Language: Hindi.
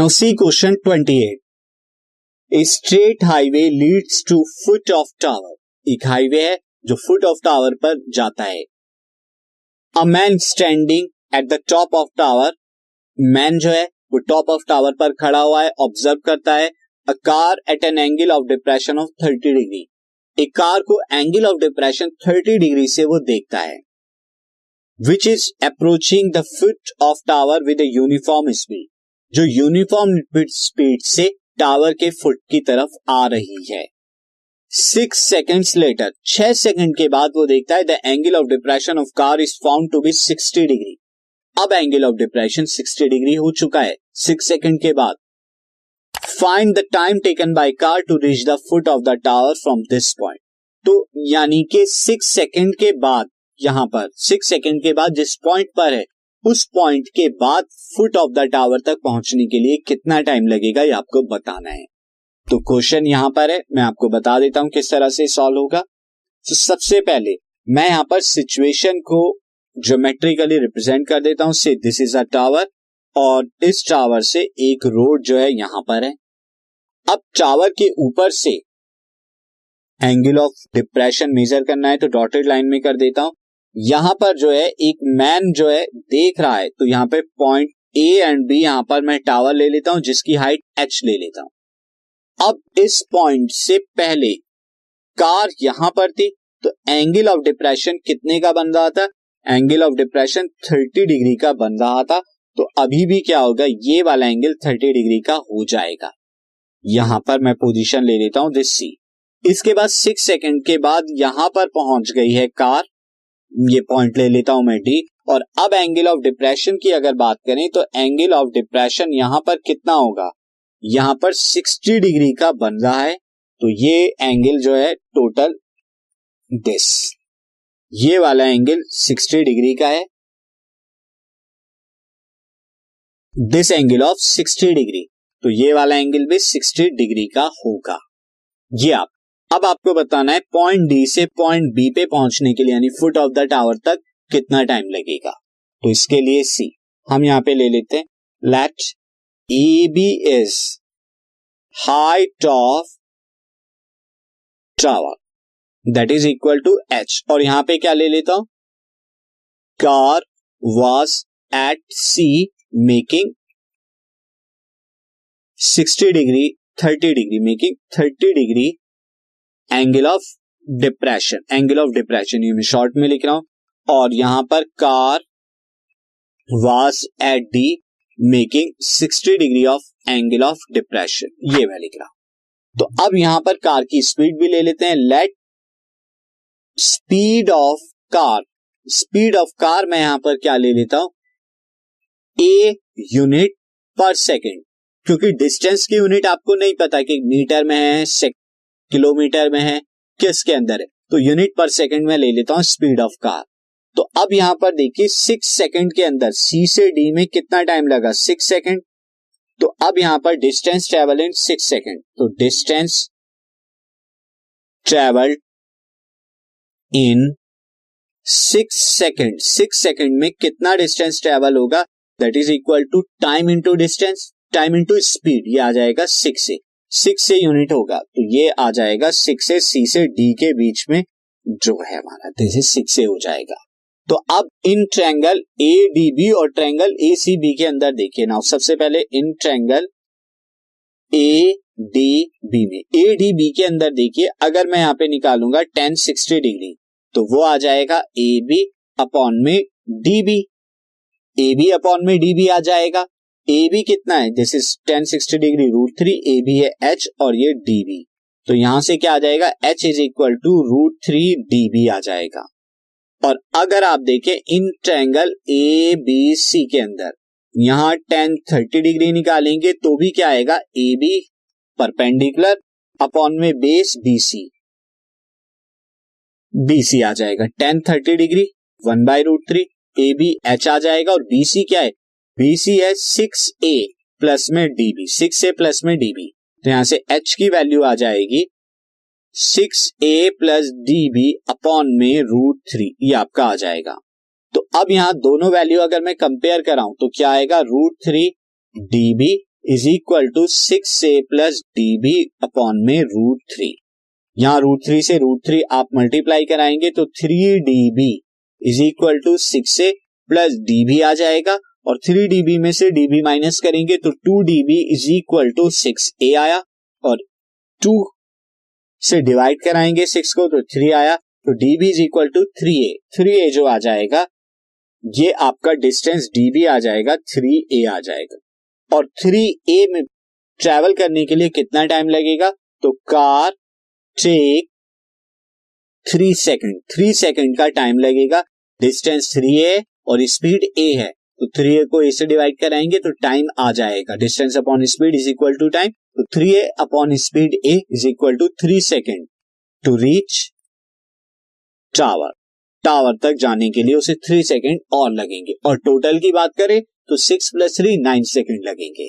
Now see question 28 a straight highway leads to foot of tower एक हाईवे है जो फुट ऑफ़ टावर पर जाता है। A man standing at the top of tower man जो है, वो टॉप ऑफ़ टावर पर खड़ा हुआ है ऑब्ज़र्व करता है। A car at an angle of depression of thirty degree एक कार को angle of depression thirty degree से वो देखता है। Which is approaching the foot of tower with uniform speed जो यूनिफॉर्म स्पीड से टावर के फुट की तरफ़ आ रही है। सिक्स सेकेंड्स लेटर छह सेकंड के बाद वो देखता है the angle of depression of car is found to be sixty degree अब angle of depression sixty degree हो चुका है। सिक्स सेकंड के बाद। Find the time taken by car to reach the foot of the tower from this point तो यानी कि सिक्स सेकंड के बाद, यहाँ पर सिक्स सेकंड के बाद जिस पॉइंट पर है उस पॉइंट के बाद फुट ऑफ़ द टावर तक पहुँचने के लिए कितना टाइम लगेगा, ये आपको बताना है। तो क्वेश्चन यहाँ पर है, मैं आपको बता देता हूँ किस तरह से सॉल्व होगा। तो सबसे पहले, मैं यहाँ पर सिचुएशन को ज्योमेट्रिकली रिप्रेजेंट कर देता हूँ से दिस इज़ अ टावर और इस टावर से एक रोड जो है यहाँ पर है। अब टावर के ऊपर से एंगल ऑफ़ डिप्रेशन मेजर करना है तो डॉटेड लाइन में कर देता हूँ। यहाँ पर जो है, एक मैन जो है, देख रहा है। तो यहाँ पे पॉइंट ए एंड बी यहाँ पर मैं टावर ले लेता हूँ, जिसकी हाइट एच ले लेता हूँ। अब इस पॉइंट से पहले कार यहाँ पर थी तो एंगल ऑफ़ डिप्रेशन कितने का बन रहा था? एंगल ऑफ़ डिप्रेशन 30 डिग्री का बन रहा था। तो अभी भी क्या होगा, ये वाला एंगल 30 डिग्री का हो जाएगा। यहाँ पर मैं पोजीशन ले लेता हूँ दिस सी इसके बाद सिक्स सेकंड के बाद यहाँ पर पहुँच गई है कार ये पॉइंट ले लेता हूँ मैं डी और अब एंगल ऑफ़ डिप्रेशन की अगर बात करें तो एंगल ऑफ़ डिप्रेशन यहाँ पर कितना होगा? यहाँ पर 60 डिग्री का बन रहा है तो ये एंगल जो है टोटल दिस ये वाला एंगल 60 डिग्री का है. दिस एंगल ऑफ़ 60 डिग्री तो ये वाला एंगल भी 60 डिग्री का होगा. ये आप अब आपको बताना है पॉइंट डी से पॉइंट बी पे पहुँचने के लिए, यानी फुट ऑफ़ द टावर तक, कितना टाइम लगेगा। तो इसके लिए सी हम यहाँ पे ले लेते हैं। Let A B is height of tower that is equal to H और यहाँ पे क्या ले लेता हूँ? Car was at C making 60 degree 30 degree making 30 degree angle of depression angle of depression ये मैं शॉर्ट में लिख रहा हूँ। और यहाँ पर car was at D making 60 degree of angle of depression ये मैं लिख रहा हूँ। तो अब यहाँ पर कार की स्पीड भी ले लेते हैं। Let speed of car speed of car मैं यहाँ पर क्या ले लेता हूँ? ए यूनिट पर सेकेंड क्योंकि डिस्टेंस की यूनिट आपको नहीं पता कि मीटर में है किलोमीटर में है, किसके अंदर है? तो यूनिट पर सेकंड में ले लेता हूँ स्पीड ऑफ़ कार तो अब यहाँ पर देखिए सिक्स सेकंड के अंदर सी से डी में कितना टाइम लगा? सिक्स सेकंड तो अब यहाँ पर distance travel in six second तो distance travel in six second six second में कितना डिस्टेंस ट्रेवल होगा? That is equal to time into distance time into speed ये आ जाएगा सिक्स से सिक्स से यूनिट होगा। तो ये आ जाएगा सिक्स से सी से डी के बीच में जो है हमारा। दिस इज़ सिक्स से हो जाएगा। तो अब in triangle A D B और ट्रैंगल ए सी बी के अंदर देखिए ना। सबसे पहले in triangle A D B में। ए डी बी के अंदर देखिए, अगर मैं यहाँ पे निकालूँगा टेन सिक्सटी डिग्री तो वो आ जाएगा ए बी अपॉन में D B A B upon में डी बी आ जाएगा। ए बी कितना है? This is ten sixty degree root three A B है एच और ये डी बी तो यहाँ से क्या आ जाएगा? H is equal to root three D B आ जाएगा। और अगर आप देखें इन ट्रैंगल ए बी सी के अंदर, यहाँ टेन थर्टी डिग्री निकालेंगे तो भी क्या आएगा? ए बी परपेंडिकुलर अपॉन में base B C B C आ जाएगा। Tan thirty degree one by root three A B H आ जाएगा और बी सी क्या है? बीसी है सिक्स ए प्लस में डीबी सिक्स ए प्लस में डीबी तो यहाँ से एच की वैल्यू आ जाएगी six A plus D B upon में रूट थ्री ये आपका आ जाएगा। तो अब यहाँ दोनों वैल्यू अगर मैं कंपेयर कराऊं तो क्या आएगा? Root three D B is equal to six A plus D B upon में रूट थ्री यहाँ रूट थ्री से रूट थ्री आप मल्टीप्लाई कराएँगे तो three D B is equal to six A plus D B आ जाएगा। और थ्री डीबी में से डीबी माइनस करेंगे तो two DB is equal to six A आया और टू से डिवाइड कराएँगे सिक्स को तो थ्री आया तो DB is equal to three A three A जो आ जाएगा, ये आपका डिस्टेंस डीबी आ जाएगा थ्री ए आ जाएगा। और थ्री ए में ट्रेवल करने के लिए कितना टाइम लगेगा? तो car take three second three second का टाइम लगेगा। डिस्टेंस थ्री ए और स्पीड ए है। तो थ्री ए को ए से डिवाइड कराएँगे तो टाइम आ जाएगा। Distance upon speed is equal to time तो three A upon speed A is equal to three second to reach tower tower तक जाने के लिए उसे थ्री सेकेंड और लगेंगे। और टोटल की बात करें तो six plus three nine second लगेंगे।